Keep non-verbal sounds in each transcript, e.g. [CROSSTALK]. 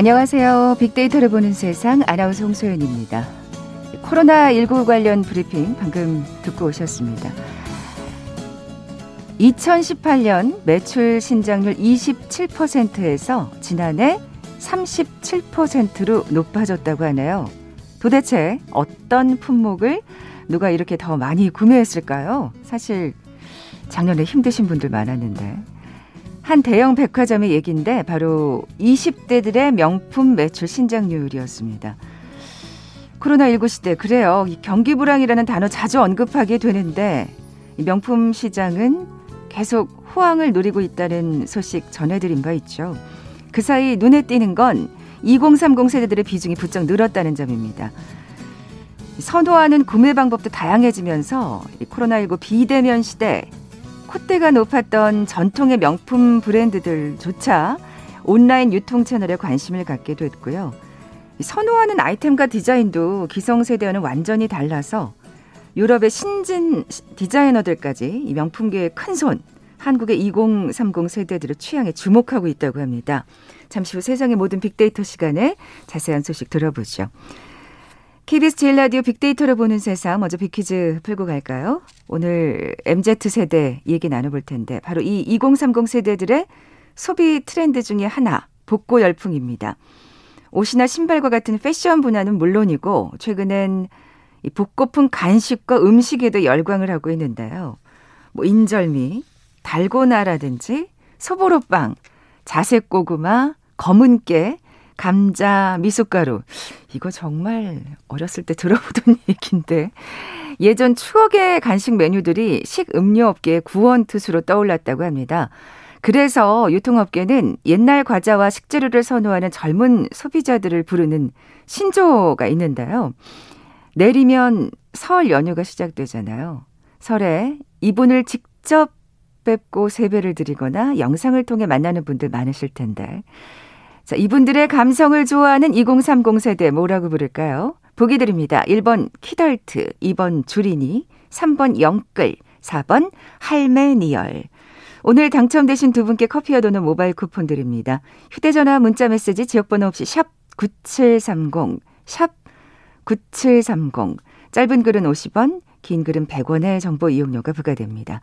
안녕하세요. 빅데이터를 보는 세상 아나운서 홍소연입니다. 코로나19 관련 브리핑 방금 듣고 오셨습니다. 2018년 매출 신장률 27%에서 지난해 37%로 높아졌다고 하네요. 도대체 어떤 품목을 누가 이렇게 더 많이 구매했을까요? 사실 작년에 힘드신 분들 많았는데. 한 대형 백화점의 얘기인데 바로 20대들의 명품 매출 신장률이었습니다. 코로나19 시대 그래요. 경기 불황이라는 단어 자주 언급하게 되는데 명품 시장은 계속 호황을 누리고 있다는 소식 전해드린 바 있죠. 그 사이 눈에 띄는 건 2030 세대들의 비중이 부쩍 늘었다는 점입니다. 선호하는 구매 방법도 다양해지면서 코로나19 비대면 시대 콧대가 높았던 전통의 명품 브랜드들조차 온라인 유통 채널에 관심을 갖게 됐고요. 선호하는 아이템과 디자인도 기성세대와는 완전히 달라서 유럽의 신진 디자이너들까지 이 명품계의 큰 손, 한국의 2030 세대들의 취향에 주목하고 있다고 합니다. 잠시 후 세상의 모든 빅데이터 시간에 자세한 소식 들어보죠. KBS 제일 라디오 빅데이터를 보는 세상 먼저 빅퀴즈 풀고 갈까요? 오늘 MZ 세대 얘기 나눠볼 텐데 바로 이 2030 세대들의 소비 트렌드 중에 하나 복고 열풍입니다. 옷이나 신발과 같은 패션 분야는 물론이고 최근엔 이 복고풍 간식과 음식에도 열광을 하고 있는데요. 뭐 인절미, 달고나라든지 소보로빵, 자색 고구마, 검은 깨, 감자, 미숫가루. 이거 정말 어렸을 때 들어보던 [LAUGHS] 얘기인데 예전 추억의 간식 메뉴들이 식음료업계의 구원투수로 떠올랐다고 합니다. 그래서 유통업계는 옛날 과자와 식재료를 선호하는 젊은 소비자들을 부르는 신조가 있는데요. 내리면 설 연휴가 시작되잖아요. 설에 이분을 직접 뵙고 세배를 드리거나 영상을 통해 만나는 분들 많으실 텐데 자, 이분들의 감성을 좋아하는 2030 세대 뭐라고 부를까요? 보기 드립니다. 1번 키덜트, 2번 주리니, 3번 영끌, 4번 할매니얼. 오늘 당첨되신 두 분께 커피와 도넛 모바일 쿠폰 드립니다. 휴대전화 문자 메시지 지역번호 없이 샵 9730, 샵 9730. 짧은 글은 50원, 긴 글은 100원의 정보 이용료가 부과됩니다.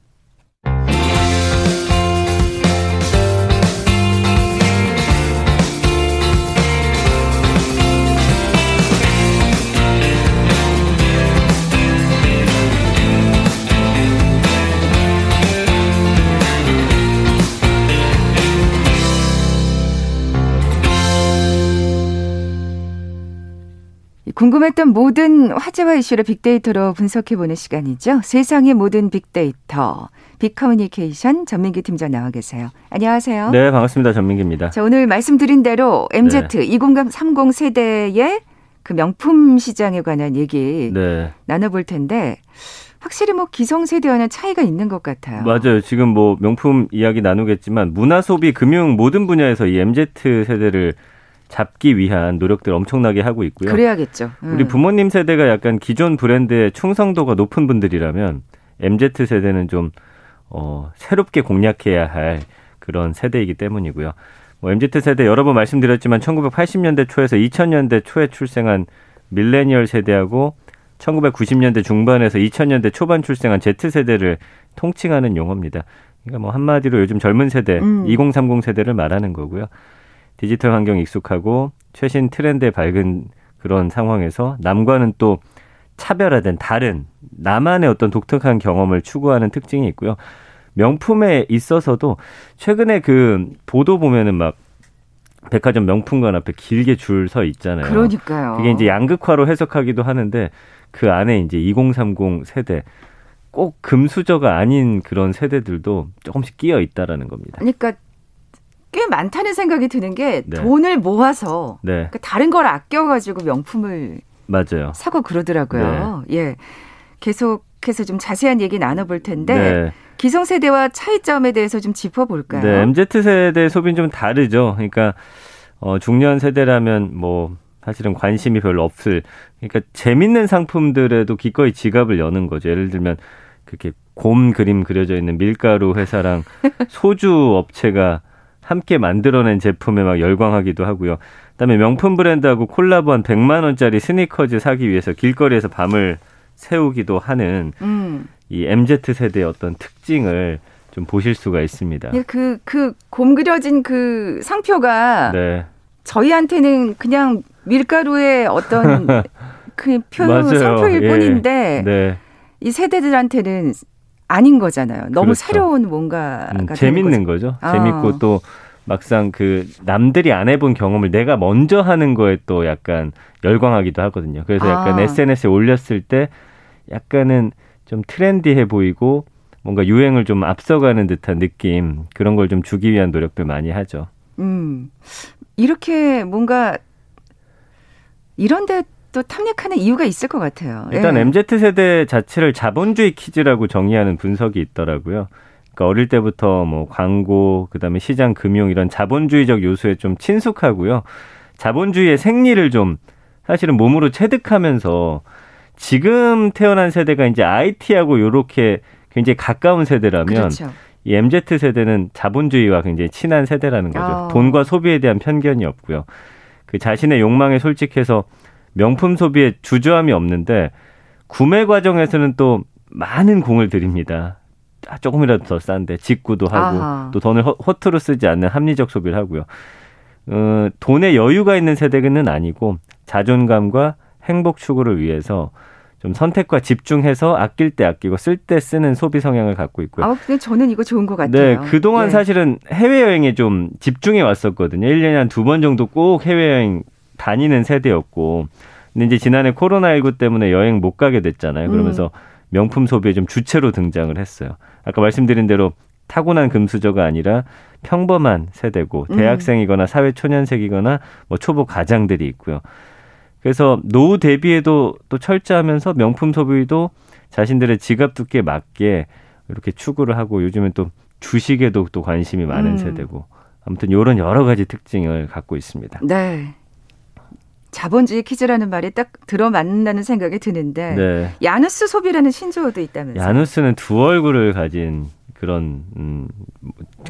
궁금했던 모든 화제와 이슈를 빅데이터로 분석해보는 시간이죠. 세상의 모든 빅데이터. 빅커뮤니케이션 전민기 팀장 나와 계세요. 안녕하세요. 네, 반갑습니다. 전민기입니다. 자, 오늘 말씀드린 대로 MZ 네. 2030 세대의 그 명품 시장에 관한 얘기 네. 나눠볼 텐데 확실히 뭐 기성세대와는 차이가 있는 것 같아요. 맞아요. 지금 뭐 명품 이야기 나누겠지만 문화 소비 금융 모든 분야에서 이 MZ 세대를 잡기 위한 노력들 엄청나게 하고 있고요. 그래야겠죠. 음. 우리 부모님 세대가 약간 기존 브랜드의 충성도가 높은 분들이라면 MZ 세대는 좀 어, 새롭게 공략해야 할 그런 세대이기 때문이고요. 뭐 MZ 세대 여러 번 말씀드렸지만 1980년대 초에서 2000년대 초에 출생한 밀레니얼 세대하고 1990년대 중반에서 2000년대 초반 출생한 Z 세대를 통칭하는 용어입니다. 그러니까 뭐 한마디로 요즘 젊은 세대, 음. 2030 세대를 말하는 거고요. 디지털 환경 익숙하고 최신 트렌드에 밝은 그런 상황에서 남과는 또 차별화된 다른 나만의 어떤 독특한 경험을 추구하는 특징이 있고요. 명품에 있어서도 최근에 그 보도 보면은 막 백화점 명품관 앞에 길게 줄 서 있잖아요. 그러니까요. 그게 이제 양극화로 해석하기도 하는데 그 안에 이제 2030 세대 꼭 금수저가 아닌 그런 세대들도 조금씩 끼어 있다라는 겁니다. 그러니까 꽤 많다는 생각이 드는 게 네. 돈을 모아서 네. 그러니까 다른 걸 아껴가지고 명품을 맞아요. 사고 그러더라고요. 네. 예, 계속해서 좀 자세한 얘기 나눠볼 텐데 네. 기성세대와 차이점에 대해서 좀 짚어볼까요? 네, MZ 세대 소비는 좀 다르죠. 그러니까 어, 중년 세대라면 뭐 사실은 관심이 별로 없을 그러니까 재밌는 상품들에도 기꺼이 지갑을 여는 거죠. 예를 들면 그렇게 곰 그림 그려져 있는 밀가루 회사랑 [LAUGHS] 소주 업체가 함께 만들어낸 제품에 막 열광하기도 하고요. 그다음에 명품 브랜드하고 콜라보한 100만 원짜리 스니커즈 사기 위해서 길거리에서 밤을 세우기도 하는 음. 이 MZ 세대의 어떤 특징을 좀 보실 수가 있습니다. 예, 그, 그, 곰 그려진 그 상표가 네. 저희한테는 그냥 밀가루의 어떤 [LAUGHS] 그 표, 상표일 예. 뿐인데 네. 이 세대들한테는 아닌 거잖아요. 너무 그렇죠. 새로운 뭔가가 음, 재밌는 거죠. 아. 재밌고 또 막상 그 남들이 안 해본 경험을 내가 먼저 하는 거에 또 약간 열광하기도 하거든요. 그래서 약간 아. SNS에 올렸을 때 약간은 좀 트렌디해 보이고 뭔가 유행을 좀 앞서가는 듯한 느낌 그런 걸 좀 주기 위한 노력들 많이 하죠. 음. 이렇게 뭔가 이런데 또 탐닉하는 이유가 있을 것 같아요. 일단 예. MZ 세대 자체를 자본주의 키즈라고 정의하는 분석이 있더라고요. 그러니까 어릴 때부터 뭐 광고, 그다음에 시장 금융 이런 자본주의적 요소에 좀 친숙하고요. 자본주의의 생리를 좀 사실은 몸으로 체득하면서 지금 태어난 세대가 이제 IT하고 요렇게 굉장히 가까운 세대라면 그렇죠. 이 MZ 세대는 자본주의와 굉장히 친한 세대라는 거죠. 어. 돈과 소비에 대한 편견이 없고요. 그 자신의 욕망에 솔직해서 명품 소비에 주저함이 없는데 구매 과정에서는 또 많은 공을 들입니다. 아, 조금이라도 더 싼데 직구도 하고 아하. 또 돈을 허, 허투루 쓰지 않는 합리적 소비를 하고요. 어, 돈에 여유가 있는 세대는 아니고 자존감과 행복 추구를 위해서 좀 선택과 집중해서 아낄 때 아끼고 쓸 때 쓰는 소비 성향을 갖고 있고요. 아, 근데 저는 이거 좋은 것 같아요. 네, 그동안 예. 사실은 해외여행에 좀 집중해 왔었거든요. 1년에 한 두 번 정도 꼭 해외여행 다니는 세대였고. 근데 이제 지난해 코로나19 때문에 여행 못 가게 됐잖아요. 그러면서 음. 명품 소비에 좀 주체로 등장을 했어요. 아까 말씀드린 대로 타고난 금수저가 아니라 평범한 세대고 음. 대학생이거나 사회 초년생이거나 뭐 초보 가장들이 있고요. 그래서 노후 대비에도 또 철저하면서 명품 소비도 자신들의 지갑 두께 맞게 이렇게 추구를 하고 요즘은 또 주식에도 또 관심이 많은 음. 세대고 아무튼 이런 여러 가지 특징을 갖고 있습니다. 네. 자본주의 퀴즈라는 말이 딱 들어맞는다는 생각이 드는데 네. 야누스 소비라는 신조어도 있다면서요? 야누스는 두 얼굴을 가진 그런 음,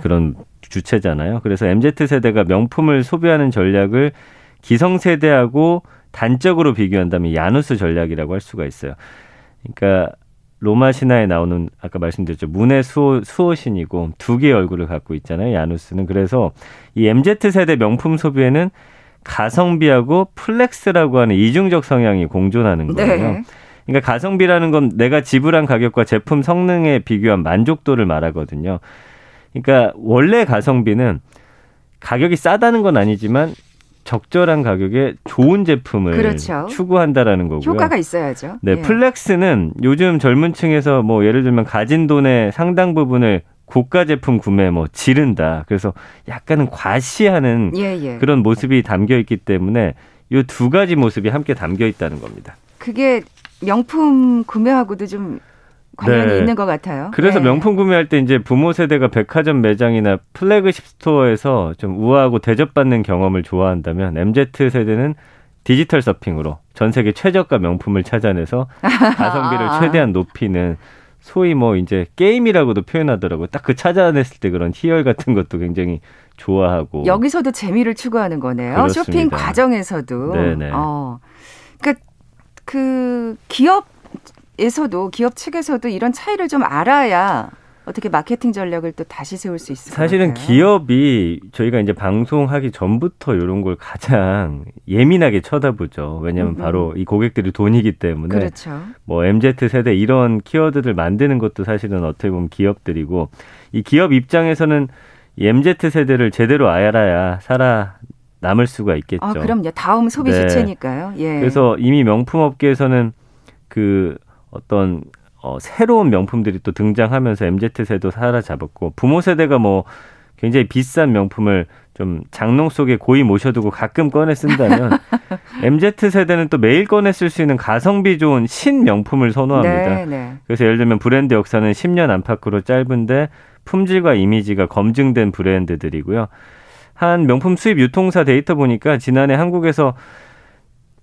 그런 주체잖아요. 그래서 MZ 세대가 명품을 소비하는 전략을 기성 세대하고 단적으로 비교한다면 야누스 전략이라고 할 수가 있어요. 그러니까 로마 신화에 나오는 아까 말씀드렸죠 문의 수호, 수호신이고 두 개의 얼굴을 갖고 있잖아요. 야누스는 그래서 이 MZ 세대 명품 소비에는 가성비하고 플렉스라고 하는 이중적 성향이 공존하는 거예요. 네. 그러니까 가성비라는 건 내가 지불한 가격과 제품 성능에 비교한 만족도를 말하거든요. 그러니까 원래 가성비는 가격이 싸다는 건 아니지만 적절한 가격에 좋은 제품을 그렇죠. 추구한다라는 거고요. 효과가 있어야죠. 네, 예. 플렉스는 요즘 젊은 층에서 뭐 예를 들면 가진 돈의 상당 부분을 고가 제품 구매 뭐 지른다. 그래서 약간은 과시하는 예, 예. 그런 모습이 담겨 있기 때문에 이 두 가지 모습이 함께 담겨 있다는 겁니다. 그게 명품 구매하고도 좀 관련이 네. 있는 것 같아요. 그래서 네. 명품 구매할 때 이제 부모 세대가 백화점 매장이나 플래그십 스토어에서 좀 우아하고 대접받는 경험을 좋아한다면 MZ 세대는 디지털 서핑으로 전 세계 최저가 명품을 찾아내서 [LAUGHS] 가성비를 최대한 높이는 소위 뭐 이제 게임이라고도 표현하더라고요. 딱 그 찾아냈을 때 그런 희열 같은 것도 굉장히 좋아하고 여기서도 재미를 추구하는 거네요. 그렇습니다. 쇼핑 과정에서도. 네네. 어. 그러니까 그 기업 에서도 기업 측에서도 이런 차이를 좀 알아야 어떻게 마케팅 전략을 또 다시 세울 수 있을까요? 사실은 기업이 저희가 이제 방송하기 전부터 이런 걸 가장 예민하게 쳐다보죠. 왜냐하면 음 바로 이 고객들이 돈이기 때문에 그렇죠. 뭐 MZ 세대 이런 키워드를 만드는 것도 사실은 어떻게 보면 기업들이고 이 기업 입장에서는 이 MZ 세대를 제대로 알아야 살아 남을 수가 있겠죠. 아, 그럼요. 다음 소비 네. 주체니까요. 예. 그래서 이미 명품 업계에서는 그 어떤 어, 새로운 명품들이 또 등장하면서 MZ 세도 사라잡았고 부모 세대가 뭐 굉장히 비싼 명품을 좀 장롱 속에 고이 모셔두고 가끔 꺼내 쓴다면 MZ 세대는 또 매일 꺼내 쓸 수 있는 가성비 좋은 신 명품을 선호합니다. 네, 네. 그래서 예를 들면 브랜드 역사는 10년 안팎으로 짧은데 품질과 이미지가 검증된 브랜드들이고요. 한 명품 수입 유통사 데이터 보니까 지난해 한국에서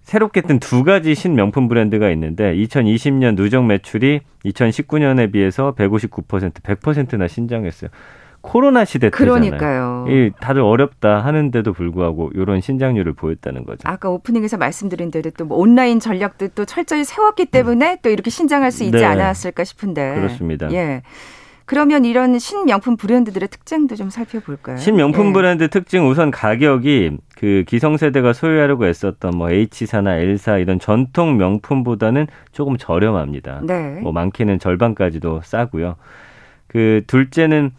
새롭게 뜬 두 가지 신명품 브랜드가 있는데 2020년 누적 매출이 2019년에 비해서 159% 100%나 신장했어요. 코로나 시대 때잖아요. 그러니까요. 이 다들 어렵다 하는데도 불구하고 이런 신장률을 보였다는 거죠. 아까 오프닝에서 말씀드린 대로 또 뭐 온라인 전략도 또 철저히 세웠기 때문에 음. 또 이렇게 신장할 수 있지 네. 않았을까 싶은데. 그렇습니다. 예. 그러면 이런 신명품 브랜드들의 특징도 좀 살펴볼까요? 신명품 예. 브랜드 특징 우선 가격이 그 기성세대가 소유하려고 애썼던 뭐 H사나 L사 이런 전통 명품보다는 조금 저렴합니다. 네. 뭐 많게는 절반까지도 싸고요. 그 둘째는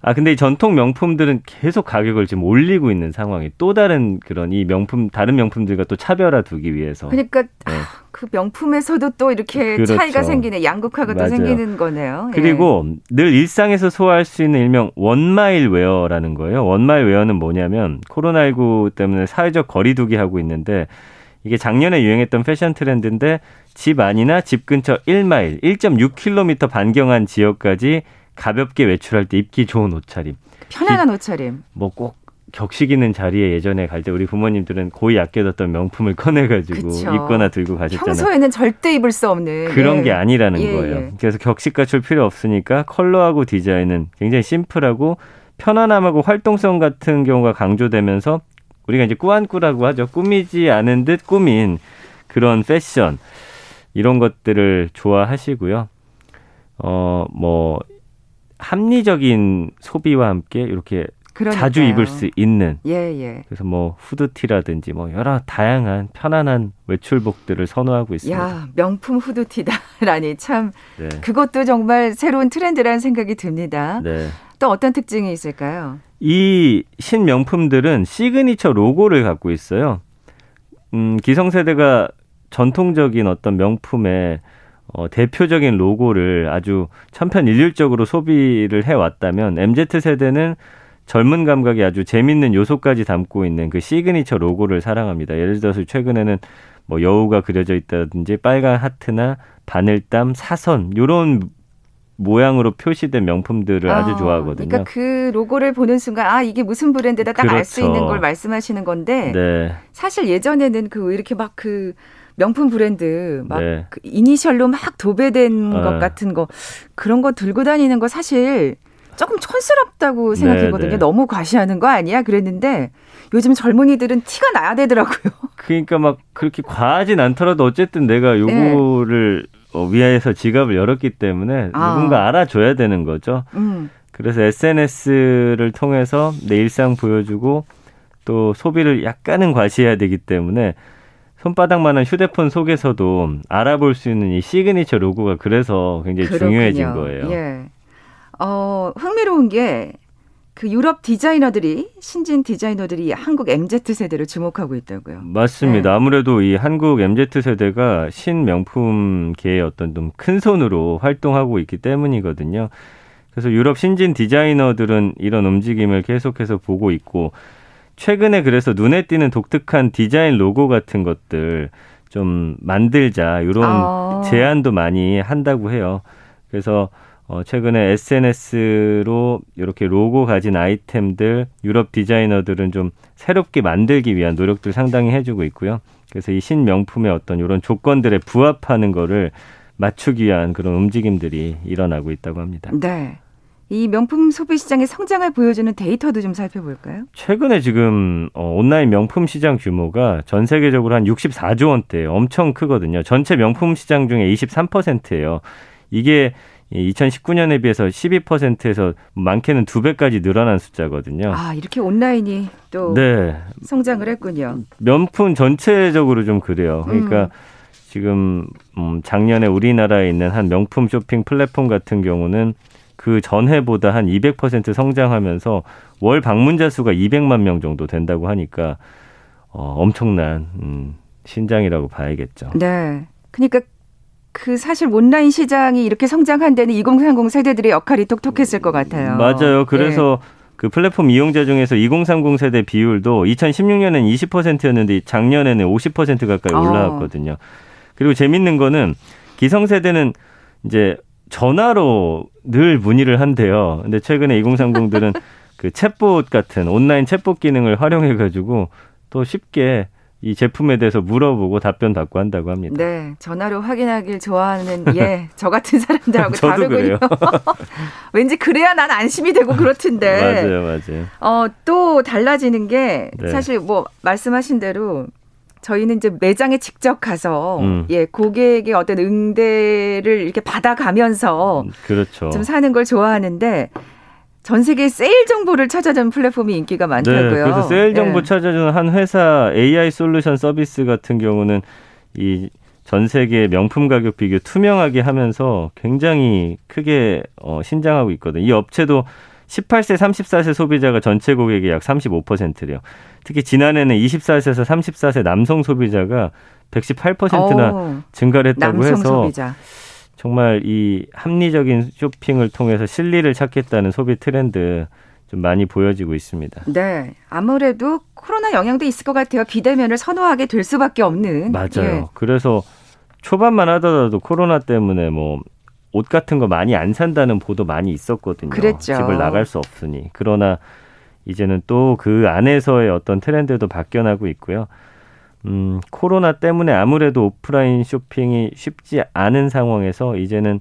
아 근데 이 전통 명품들은 계속 가격을 지금 올리고 있는 상황이 또 다른 그런 이 명품 다른 명품들과 또 차별화 두기 위해서. 그러니까 네. 그 명품에서도 또 이렇게 그렇죠. 차이가 생기네 양극화가 맞아요. 또 생기는 거네요. 예. 그리고 예. 늘 일상에서 소화할 수 있는 일명 원마일 웨어라는 거예요. 원마일 웨어는 뭐냐면 코로나19 때문에 사회적 거리두기 하고 있는데 이게 작년에 유행했던 패션 트렌드인데 집 안이나 집 근처 1마일, 1.6km 반경한 지역까지 가볍게 외출할 때 입기 좋은 옷차림. 편안한 옷차림. 뭐 꼭 격식 있는 자리에 예전에 갈 때 우리 부모님들은 고이 아껴뒀던 명품을 꺼내가지고 그쵸. 입거나 들고 가셨잖아요. 평소에는 절대 입을 수 없는 그런 예. 게 아니라는 예, 거예요. 예. 그래서 격식 갖출 필요 없으니까 컬러하고 디자인은 굉장히 심플하고 편안함하고 활동성 같은 경우가 강조되면서 우리가 이제 꾸안꾸라고 하죠. 꾸미지 않은 듯 꾸민 그런 패션 이런 것들을 좋아하시고요. 어, 뭐 합리적인 소비와 함께 이렇게 그러니까요. 자주 입을 수 있는. 예, 예. 그래서 뭐 후드티라든지 뭐 여러 다양한 편안한 외출복들을 선호하고 있습니다. 야, 명품 후드티다라니 참 네. 그것도 정말 새로운 트렌드라는 생각이 듭니다. 네. 또 어떤 특징이 있을까요? 이 신명품들은 시그니처 로고를 갖고 있어요. 음, 기성세대가 전통적인 어떤 명품에 어, 대표적인 로고를 아주 천편일률적으로 소비를 해왔다면 MZ 세대는 젊은 감각이 아주 재밌는 요소까지 담고 있는 그 시그니처 로고를 사랑합니다. 예를 들어서 최근에는 뭐 여우가 그려져 있다든지 빨간 하트나 바늘땀, 사선 요런 모양으로 표시된 명품들을 아, 주 좋아하거든요. 그러니까 그 로고를 보는 순간 아 이게 무슨 브랜드다 딱 알수 그렇죠. 있는 걸 말씀하시는 건데 네. 사실 예전에는 그 이렇게 막그 명품 브랜드 막 네. 그 이니셜로 막 도배된 아. 것 같은 거 그런 거 들고 다니는 거 사실 조금 촌스럽다고 네, 생각했거든요. 네, 네. 너무 과시하는 거 아니야? 그랬는데 요즘 젊은이들은 티가 나야 되더라고요. [LAUGHS] 그러니까 막 그렇게 과하진 않더라도 어쨌든 내가 요거를 네. 어, 위해서 지갑을 열었기 때문에 아. 누군가 알아줘야 되는 거죠. 음. 그래서 SNS를 통해서 내 일상 보여주고 또 소비를 약간은 과시해야 되기 때문에 손바닥만한 휴대폰 속에서도 알아볼 수 있는 이 시그니처 로고가 그래서 굉장히 그렇군요. 중요해진 거예요. 예. 어, 흥미로운 게 그 유럽 디자이너들이 신진 디자이너들이 한국 MZ 세대를 주목하고 있다고요. 맞습니다. 네. 아무래도 이 한국 MZ 세대가 신명품계의 어떤 좀 큰 손으로 활동하고 있기 때문이거든요. 그래서 유럽 신진 디자이너들은 이런 움직임을 계속해서 보고 있고 최근에 그래서 눈에 띄는 독특한 디자인 로고 같은 것들 좀 만들자 이런 아. 제안도 많이 한다고 해요. 그래서 어 최근에 SNS로 이렇게 로고 가진 아이템들 유럽 디자이너들은 좀 새롭게 만들기 위한 노력들 상당히 해주고 있고요. 그래서 이 신명품의 어떤 이런 조건들에 부합하는 거를 맞추기 위한 그런 움직임들이 일어나고 있다고 합니다. 네. 이 명품 소비 시장의 성장을 보여주는 데이터도 좀 살펴볼까요? 최근에 지금 어, 온라인 명품 시장 규모가 전 세계적으로 한 64조 원대 엄청 크거든요. 전체 명품 시장 중에 23%예요. 이게 2019년에 비해서 12%에서 많게는 두 배까지 늘어난 숫자거든요. 아, 이렇게 온라인이 또 네. 성장을 했군요. 명품 전체적으로 좀 그래요. 그러니까 음. 지금 음, 작년에 우리나라에 있는 한 명품 쇼핑 플랫폼 같은 경우는 그 전해보다 한 200% 성장하면서 월 방문자 수가 200만 명 정도 된다고 하니까 어, 엄청난 음, 신장이라고 봐야겠죠. 네. 그러니까 그 사실 온라인 시장이 이렇게 성장한 데는 2030 세대들의 역할이 똑똑했을 것 같아요. 맞아요. 그래서 네. 그 플랫폼 이용자 중에서 2030 세대 비율도 2016년에는 20%였는데 작년에는 50% 가까이 어. 올라왔거든요. 어. 그리고 재밌는 거는 기성세대는 이제 전화로 늘 문의를 한대요. 근데 최근에 2030들은 [LAUGHS] 그 챗봇 같은 온라인 챗봇 기능을 활용해 가지고 또 쉽게 이 제품에 대해서 물어보고 답변 받고 한다고 합니다. 네, 전화로 확인하길 좋아하는 예, [LAUGHS] 저 같은 사람들하고 다르군요. [LAUGHS] 왠지 그래야 난 안심이 되고 그렇던데. 맞아요, 맞아요. 어, 또 달라지는 게 네. 사실 뭐 말씀하신 대로 저희는 이제 매장에 직접 가서 음. 예 고객의 어떤 응대를 이렇게 받아가면서 음, 그렇죠. 좀 사는 걸 좋아하는데 전 세계 세일 정보를 찾아주는 플랫폼이 인기가 많다고요. 네, 그래서 세일 정보 네. 찾아주는 한 회사 AI 솔루션 서비스 같은 경우는 이 전 세계 명품 가격 비교 투명하게 하면서 굉장히 크게 어, 신장하고 있거든요. 이 업체도 18세, 34세 소비자가 전체 고객의 약 35%래요. 특히 지난해는 24세에서 34세 남성 소비자가 118%나 오, 증가를 했다고 해서 소비자. 정말 이 합리적인 쇼핑을 통해서 실리를 찾겠다는 소비 트렌드 좀 많이 보여지고 있습니다. 네. 아무래도 코로나 영향도 있을 것 같아요. 비대면을 선호하게 될 수밖에 없는. 맞아요. 예. 그래서 초반만 하더라도 코로나 때문에 뭐 옷 같은 거 많이 안 산다는 보도 많이 있었거든요. 그랬죠. 집을 나갈 수 없으니. 그러나 이제는 또 그 안에서의 어떤 트렌드도 바뀌어나고 있고요. 음, 코로나 때문에 아무래도 오프라인 쇼핑이 쉽지 않은 상황에서 이제는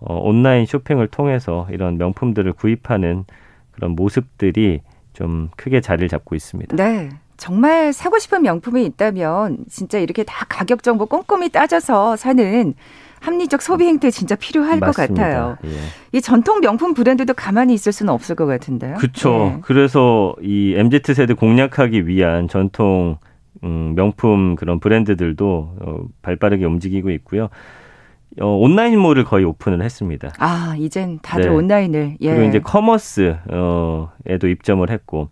어, 온라인 쇼핑을 통해서 이런 명품들을 구입하는 그런 모습들이 좀 크게 자리를 잡고 있습니다. 네. 정말 사고 싶은 명품이 있다면 진짜 이렇게 다 가격 정보 꼼꼼히 따져서 사는 합리적 소비 행태 진짜 필요할 맞습니다. 것 같아요. 예. 이 전통 명품 브랜드도 가만히 있을 수는 없을 것 같은데요. 그렇죠. 예. 그래서 이 MZ 세대 공략하기 위한 전통 음, 명품 그런 브랜드들도 어, 발빠르게 움직이고 있고요. 어, 온라인몰을 거의 오픈을 했습니다. 아, 이젠 다들 네. 온라인을. 예. 그리고 이제 커머스에도 입점을 했고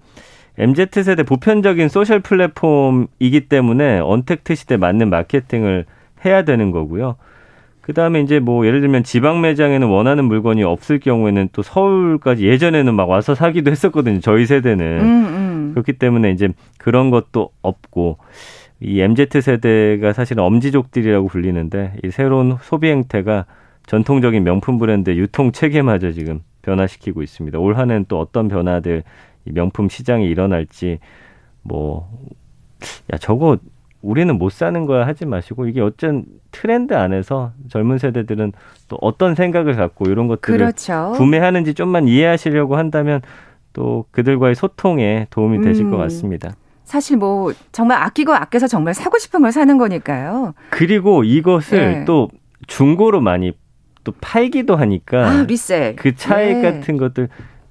MZ 세대 보편적인 소셜 플랫폼이기 때문에 언택트 시대 맞는 마케팅을 해야 되는 거고요. 그 다음에 이제 뭐 예를 들면 지방 매장에는 원하는 물건이 없을 경우에는 또 서울까지 예전에는 막 와서 사기도 [LAUGHS] 했었거든요. 저희 세대는. 음, 음. 그렇기 때문에 이제 그런 것도 없고 이 MZ 세대가 사실은 엄지족들이라고 불리는데 이 새로운 소비 행태가 전통적인 명품 브랜드 유통 체계마저 지금 변화시키고 있습니다. 올 한해는 또 어떤 변화들 이 명품 시장에 일어날지 뭐 야 저거 우리는 못 사는 거야 하지 마시고 이게 어쩐 트렌드 안에서 젊은 세대들은 또 어떤 생각을 갖고 이런 것들을 그렇죠. 구매하는지 좀만 이해하시려고 한다면 또 그들과의 소통에 도움이 되실 음. 것 같습니다. 사실 뭐 정말 아끼고 아껴서 정말 사고 싶은 걸 사는 거니까요. 그리고 이것을 네. 또 중고로 많이 또 팔기도 하니까 아, 리셀. 그 차액 네. 같은 것들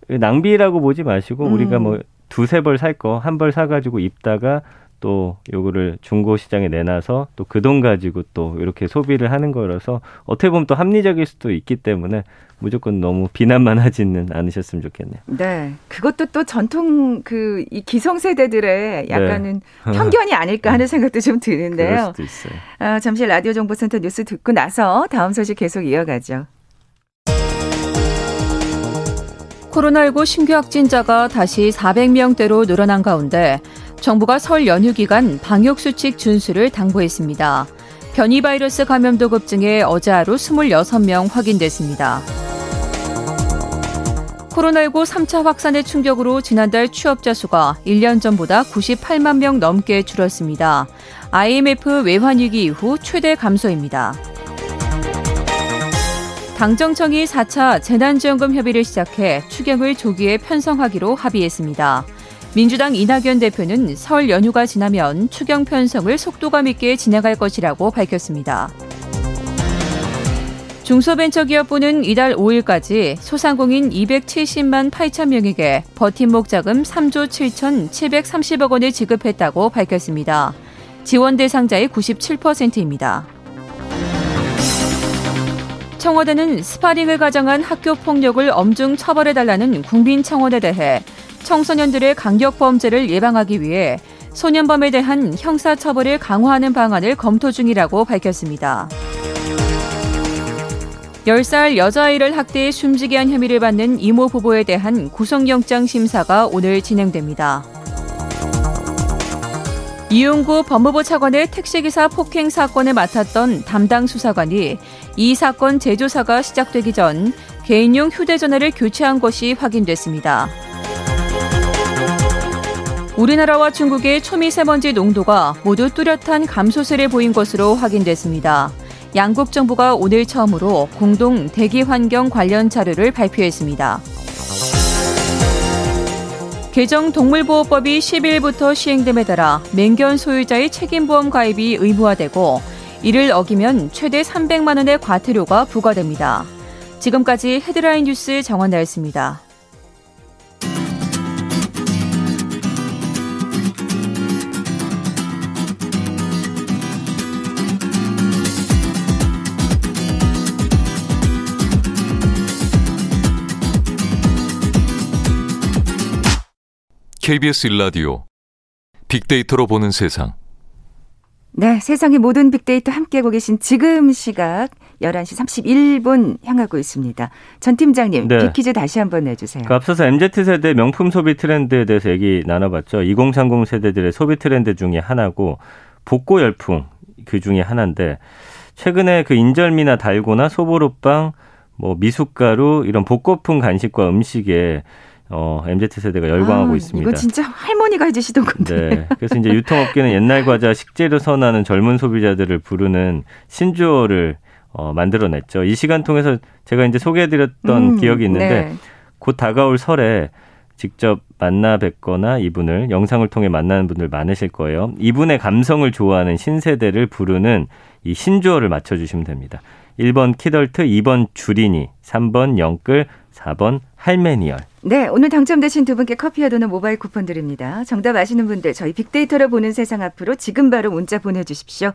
낭비라고 보지 마시고 음. 우리가 뭐 두세 벌 살 거 한 벌 사가지고 입다가 또 요거를 중고 시장에 내놔서 또 그 돈 가지고 또 이렇게 소비를 하는 거라서 어떻게 보면 또 합리적일 수도 있기 때문에 무조건 너무 비난만 하지는 않으셨으면 좋겠네요. 네. 그것도 또 전통 그 이 기성세대들의 약간은 네. [LAUGHS] 편견이 아닐까 하는 생각도 좀 드는데요. 그럴 수도 있어요. 아, 잠시 라디오 정보센터 뉴스 듣고 나서 다음 소식 계속 이어가죠. 코로나19 신규 확진자가 다시 400명대로 늘어난 가운데 정부가 설 연휴 기간 방역 수칙 준수를 당부했습니다. 변이 바이러스 감염도 급증해 어제 하루 26명 확인됐습니다. 코로나19 3차 확산의 충격으로 지난달 취업자 수가 1년 전보다 98만 명 넘게 줄었습니다. IMF 외환위기 이후 최대 감소입니다. 당정청이 4차 재난지원금 협의를 시작해 추경을 조기에 편성하기로 합의했습니다. 민주당 이낙연 대표는 설 연휴가 지나면 추경 편성을 속도감 있게 진행할 것이라고 밝혔습니다. 중소벤처기업부는 이달 5일까지 소상공인 270만 8천 명에게 버팀목 자금 3조 7,730억 원을 지급했다고 밝혔습니다. 지원 대상자의 97%입니다. 청와대는 스파링을 가정한 학교 폭력을 엄중 처벌해달라는 국민 청원에 대해 청소년들의 강력 범죄를 예방하기 위해 소년범에 대한 형사처벌을 강화하는 방안을 검토 중이라고 밝혔습니다. 10살 여자아이를 학대해 숨지게 한 혐의를 받는 이모 부부에 대한 구속영장 심사가 오늘 진행됩니다. 이용구 법무부 차관의 택시기사 폭행 사건을 맡았던 담당 수사관이 이 사건 재조사가 시작되기 전 개인용 휴대전화를 교체한 것이 확인됐습니다. 우리나라와 중국의 초미세먼지 농도가 모두 뚜렷한 감소세를 보인 것으로 확인됐습니다. 양국 정부가 오늘 처음으로 공동 대기 환경 관련 자료를 발표했습니다. 개정 동물보호법이 10일부터 시행됨에 따라 맹견 소유자의 책임보험 가입이 의무화되고 이를 어기면 최대 300만 원의 과태료가 부과됩니다. 지금까지 헤드라인 뉴스 정원나였습니다. KBS 일라디오 빅데이터로 보는 세상. 네, 세상의 모든 빅데이터 함께하고 계신 지금 시각 11시 31분 향하고 있습니다. 전 팀장님, 네. 빅퀴즈 다시 한번 내주세요. 그 앞서서 MZ세대 명품 소비 트렌드에 대해서 얘기 나눠봤죠. 2030 세대들의 소비 트렌드 중에 하나고 복고 열풍 그 중에 하나인데 최근에 그 인절미나 달고나 소보루빵, 뭐 미숫가루 이런 복고풍 간식과 음식에 어, MZ 세대가 열광하고 아, 있습니다. 이거 진짜 할머니가 해주시던 건데. 네. 그래서 이제 유통업계는 옛날 과자 식재료 선호하는 젊은 소비자들을 부르는 신조어를 어, 만들어냈죠. 이 시간 통해서 제가 이제 소개해드렸던 음, 기억이 있는데 네. 곧 다가올 설에 직접 만나 뵙거나 이분을 영상을 통해 만나는 분들 많으실 거예요. 이분의 감성을 좋아하는 신세대를 부르는 이 신조어를 맞춰주시면 됩니다. 1번 키덜트, 2번 주린이, 3번 영끌, 4번 할메니얼. 네, 오늘 당첨되신 두 분께 커피와 도는 모바일 쿠폰 드립니다. 정답 아시는 분들 저희 빅데이터로 보는 세상 앞으로 지금 바로 문자 보내주십시오.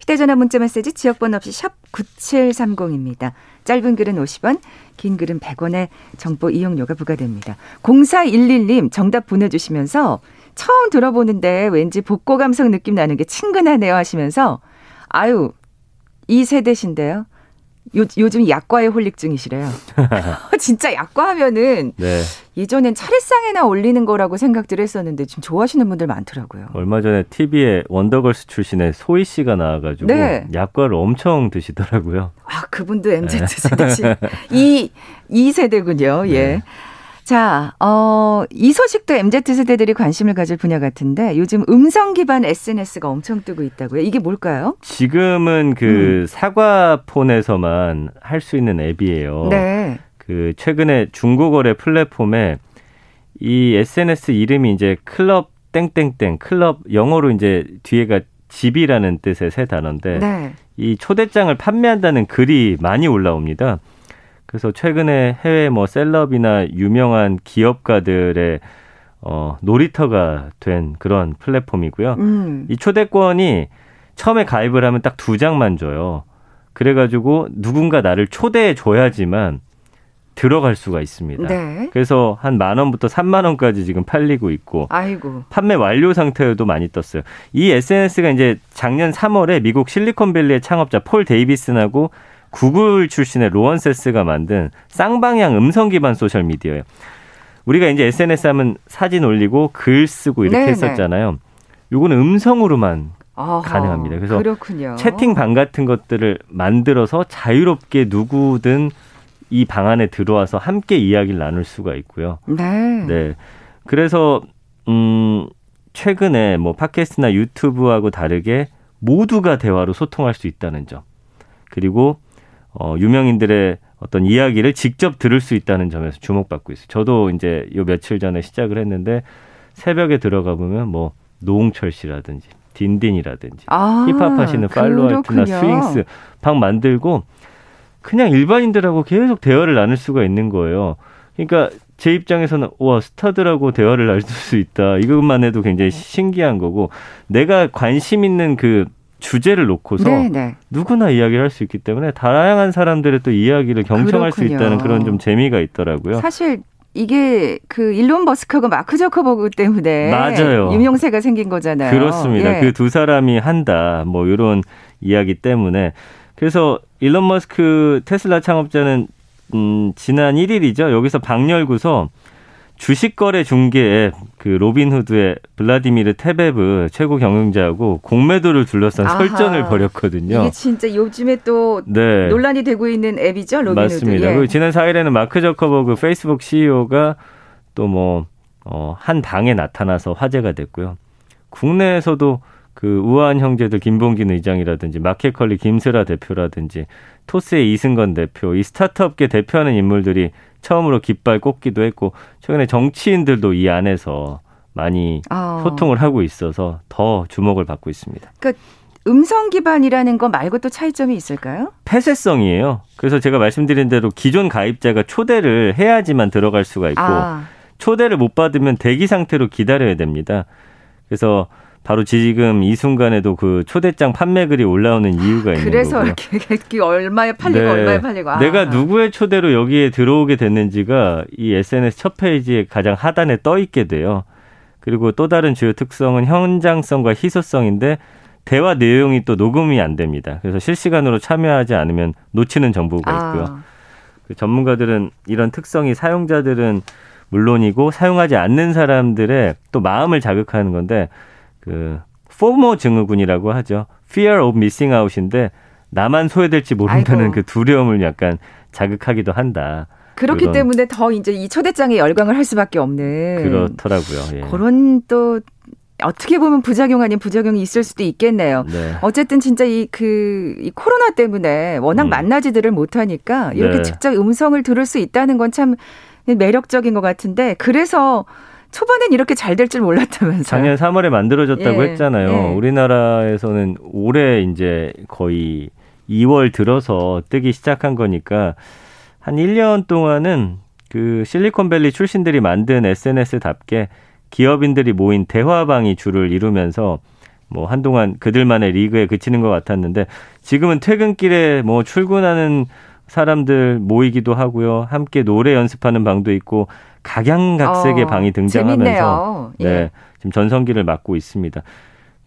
휴대전화 문자 메시지 지역번호 없이 샵 9730입니다. 짧은 글은 50원, 긴 글은 100원의 정보 이용료가 부과됩니다. 0411님 정답 보내주시면서 처음 들어보는데 왠지 복고 감성 느낌 나는 게 친근하네요 하시면서 아유 이 세대신데요. 요, 요즘 약과에 홀릭 중이시래요. [LAUGHS] [LAUGHS] 진짜 약과 하면은 네. 예전엔 차례상에나 올리는 거라고 생각들 했었는데 지금 좋아하시는 분들 많더라고요. 얼마 전에 TV에 원더걸스 출신의 소희 씨가 나와가지고 네. 약과를 엄청 드시더라고요. 아 그분도 MZ 세대신 이, 이 세대군요. [LAUGHS] 예. 네. 자, 어, 이 소식도 MZ세대들이 관심을 가질 분야 같은데 요즘 음성 기반 SNS가 엄청 뜨고 있다고요. 이게 뭘까요? 지금은 그 음. 사과폰에서만 할 수 있는 앱이에요. 네. 그 최근에 중국어의 플랫폼에 이 SNS 이름이 이제 클럽 땡땡땡 클럽 영어로 이제 뒤에가 집이라는 뜻의 세 단어인데 네. 이 초대장을 판매한다는 글이 많이 올라옵니다. 그래서 최근에 해외 뭐 셀럽이나 유명한 기업가들의 어, 놀이터가 된 그런 플랫폼이고요. 음. 이 초대권이 처음에 가입을 하면 딱 두 장만 줘요. 그래가지고 누군가 나를 초대해 줘야지만 들어갈 수가 있습니다. 네. 그래서 한 만 원부터 3만 원까지 지금 팔리고 있고 아이고. 판매 완료 상태도 많이 떴어요. 이 SNS가 이제 작년 3월에 미국 실리콘밸리의 창업자 폴 데이비슨하고 구글 출신의 로원 세스가 만든 쌍방향 음성 기반 소셜 미디어예요. 우리가 이제 SNS 하면 사진 올리고 글 쓰고 이렇게 네네. 했었잖아요. 요거는 음성으로만 아하, 가능합니다. 그래서 그렇군요. 채팅방 같은 것들을 만들어서 자유롭게 누구든 이 방 안에 들어와서 함께 이야기를 나눌 수가 있고요. 네. 네. 그래서 음 최근에 뭐 팟캐스트나 유튜브하고 다르게 모두가 대화로 소통할 수 있다는 점. 그리고 어, 유명인들의 어떤 이야기를 직접 들을 수 있다는 점에서 주목받고 있어요. 저도 이제 요 며칠 전에 시작을 했는데 새벽에 들어가 보면 뭐 노홍철 씨라든지 딘딘이라든지 아, 힙합 하시는 팔로알토나 스윙스 방 만들고 그냥 일반인들하고 계속 대화를 나눌 수가 있는 거예요. 그러니까 제 입장에서는 와 스타들하고 대화를 나눌 수 있다. 이것만 해도 굉장히 신기한 거고 내가 관심 있는 그 주제를 놓고서 네네. 네. 누구나 이야기를 할 수 있기 때문에 다양한 사람들의 또 이야기를 경청할 그렇군요. 수 있다는 그런 좀 재미가 있더라고요. 사실 이게 그 일론 머스크하고 마크 저커버그 때문에 맞아요. 유명세가 생긴 거잖아요. 그렇습니다. 예. 그두 사람이 한다. 뭐 이런 이야기 때문에 그래서 일론 머스크 테슬라 창업자는 음 지난 1일이죠. 여기서 방 열고서 주식 거래 중개 앱 그 로빈후드의 블라디미르 테네브 최고 경영자하고 공매도를 둘러싼 아하. 설전을 벌였거든요. 이게 진짜 요즘에 또 네. 논란이 되고 있는 앱이죠, 로빈후드. 맞습니다. 예. 그리고 지난 4일에는 마크 저커버그 페이스북 CEO가 또뭐 어, 한 방에 나타나서 화제가 됐고요. 국내에서도 그 우아한 형제들 김봉진 의장이라든지 마켓컬리 김슬아 대표라든지 토스의 이승건 대표, 이 스타트업계 대표하는 인물들이 처음으로 깃발 꽂기도 했고 최근에 정치인들도 이 안에서 많이 어. 소통을 하고 있어서 더 주목을 받고 있습니다. 그러니까 음성 기반이라는 거 말고 또 차이점이 있을까요? 폐쇄성이에요. 그래서 제가 말씀드린 대로 기존 가입자가 초대를 해야지만 들어갈 수가 있고 아. 초대를 못 받으면 대기 상태로 기다려야 됩니다. 그래서 바로 지금 이 순간에도 그 초대장 판매글이 올라오는 이유가 있는 거고요. 그래서 이렇게 얼마에 팔리고 네. 얼마에 팔리고. 아. 내가 누구의 초대로 여기에 들어오게 됐는지가 이 SNS 첫 페이지에 가장 하단에 떠 있게 돼요. 그리고 또 다른 주요 특성은 현장성과 희소성인데 대화 내용이 또 녹음이 안 됩니다. 그래서 실시간으로 참여하지 않으면 놓치는 정보가 아. 있고요. 아. 그 전문가들은 이런 특성이 사용자들은 물론이고 사용하지 않는 사람들의 또 마음을 자극하는 건데 그 포모 증후군이라고 하죠. Fear of missing out인데 나만 소외될지 모른다는 아이고. 그 두려움을 약간 자극하기도 한다. 그렇기 때문에 더 이제 이 초대장에 열광을 할 수밖에 없는 그렇더라고요. 예. 그런 또 어떻게 보면 부작용 아닌 부작용이 있을 수도 있겠네요. 네. 어쨌든 진짜 이 그 이 코로나 때문에 워낙 음. 만나지들을 못하니까 이렇게 네. 직접 음성을 들을 수 있다는 건 참 매력적인 것 같은데 그래서 초반엔 이렇게 잘 될 줄 몰랐다면서요. 작년 3월에 만들어졌다고 예. 했잖아요. 예. 우리나라에서는 올해 이제 거의 2월 들어서 뜨기 시작한 거니까 한 1년 동안은 그 실리콘밸리 출신들이 만든 SNS답게 기업인들이 모인 대화방이 주를 이루면서 뭐 한동안 그들만의 리그에 그치는 것 같았는데 지금은 퇴근길에 뭐 출근하는 사람들 모이기도 하고요. 함께 노래 연습하는 방도 있고 각양각색의 어, 방이 등장하면서 예. 네, 지금 전성기를 맞고 있습니다.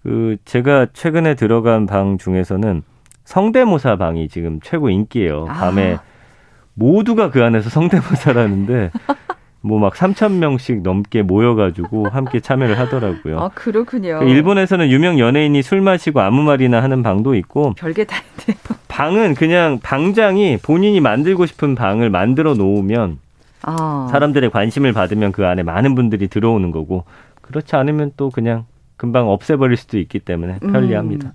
그 제가 최근에 들어간 방 중에서는 성대모사 방이 지금 최고 인기예요. 아. 밤에 모두가 그 안에서 성대모사라는데 [LAUGHS] 뭐막 3천 명씩 넘게 모여가지고 함께 참여를 하더라고요. 아 그렇군요. 그 일본에서는 유명 연예인이 술 마시고 아무 말이나 하는 방도 있고 별게 다 있네요. 방은 그냥 방장이 본인이 만들고 싶은 방을 만들어 놓으면 아. 사람들의 관심을 받으면 그 안에 많은 분들이 들어오는 거고 그렇지 않으면 또 그냥 금방 없애버릴 수도 있기 때문에 편리합니다. 음.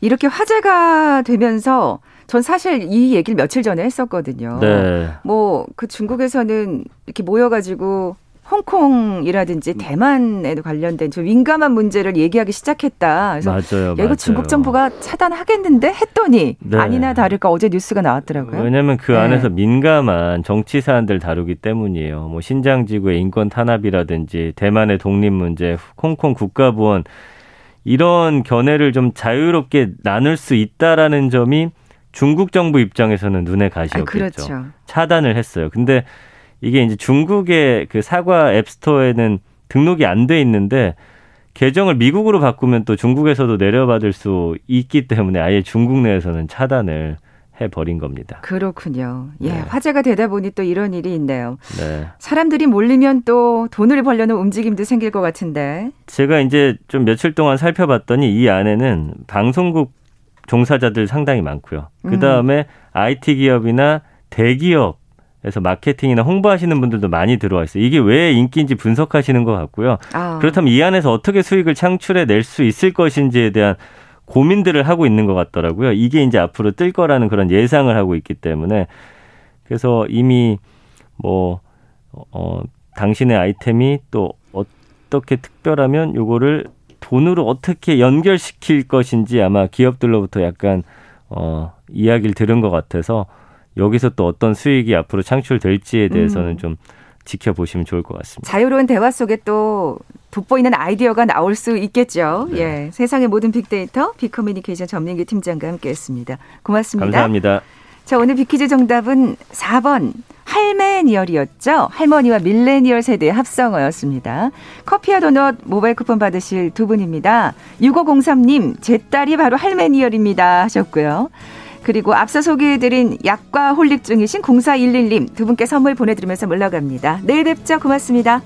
이렇게 화제가 되면서 전 사실 이 얘기를 며칠 전에 했었거든요. 네. 뭐그 중국에서는 이렇게 모여가지고 홍콩이라든지 대만에도 관련된 좀 민감한 문제를 얘기하기 시작했다. 그래서 맞아요, 야, 이거 중국 정부가 차단하겠는데 했더니 네. 아니나 다를까 어제 뉴스가 나왔더라고요. 왜냐하면 그 네. 안에서 민감한 정치 사안들 다루기 때문이에요. 뭐 신장 지구의 인권 탄압이라든지 대만의 독립 문제, 홍콩 국가보안 이런 견해를 좀 자유롭게 나눌 수 있다라는 점이 중국 정부 입장에서는 눈에 가시였겠죠. 아, 그렇죠. 차단을 했어요. 근데 이게 이제 중국의 그 사과 앱스토어에는 등록이 안 돼 있는데 계정을 미국으로 바꾸면 또 중국에서도 내려받을 수 있기 때문에 아예 중국 내에서는 차단을 해버린 겁니다. 그렇군요. 예, 네. 화제가 되다 보니 또 이런 일이 있네요. 네. 사람들이 몰리면 또 돈을 벌려는 움직임도 생길 것 같은데. 제가 이제 좀 며칠 동안 살펴봤더니 이 안에는 방송국 종사자들 상당히 많고요. 그 다음에 음. IT 기업이나 대기업 그래서 마케팅이나 홍보하시는 분들도 많이 들어와 있어요. 이게 왜 인기인지 분석하시는 것 같고요. 아. 그렇다면 이 안에서 어떻게 수익을 창출해 낼 수 있을 것인지에 대한 고민들을 하고 있는 것 같더라고요. 이게 이제 앞으로 뜰 거라는 그런 예상을 하고 있기 때문에 그래서 이미 뭐 어, 당신의 아이템이 또 어떻게 특별하면 요거를 돈으로 어떻게 연결시킬 것인지 아마 기업들로부터 약간 어 이야기를 들은 것 같아서 여기서 또 어떤 수익이 앞으로 창출될지에 대해서는 음. 좀 지켜보시면 좋을 것 같습니다. 자유로운 대화 속에 또 돋보이는 아이디어가 나올 수 있겠죠. 네. 예, 세상의 모든 빅데이터 빅커뮤니케이션 전민기 팀장과 함께했습니다. 고맙습니다. 감사합니다. 자, 오늘 빅퀴즈 정답은 4번 할매니얼이었죠. 할머니와 밀레니얼 세대의 합성어였습니다. 커피와 도넛 모바일 쿠폰 받으실 두 분입니다. 6503님, 제 딸이 바로 할매니얼입니다 하셨고요. 그리고 앞서 소개해드린 약과 홀릭 중이신 0411님 두 분께 선물 보내드리면서 물러갑니다. 내일 뵙죠. 고맙습니다.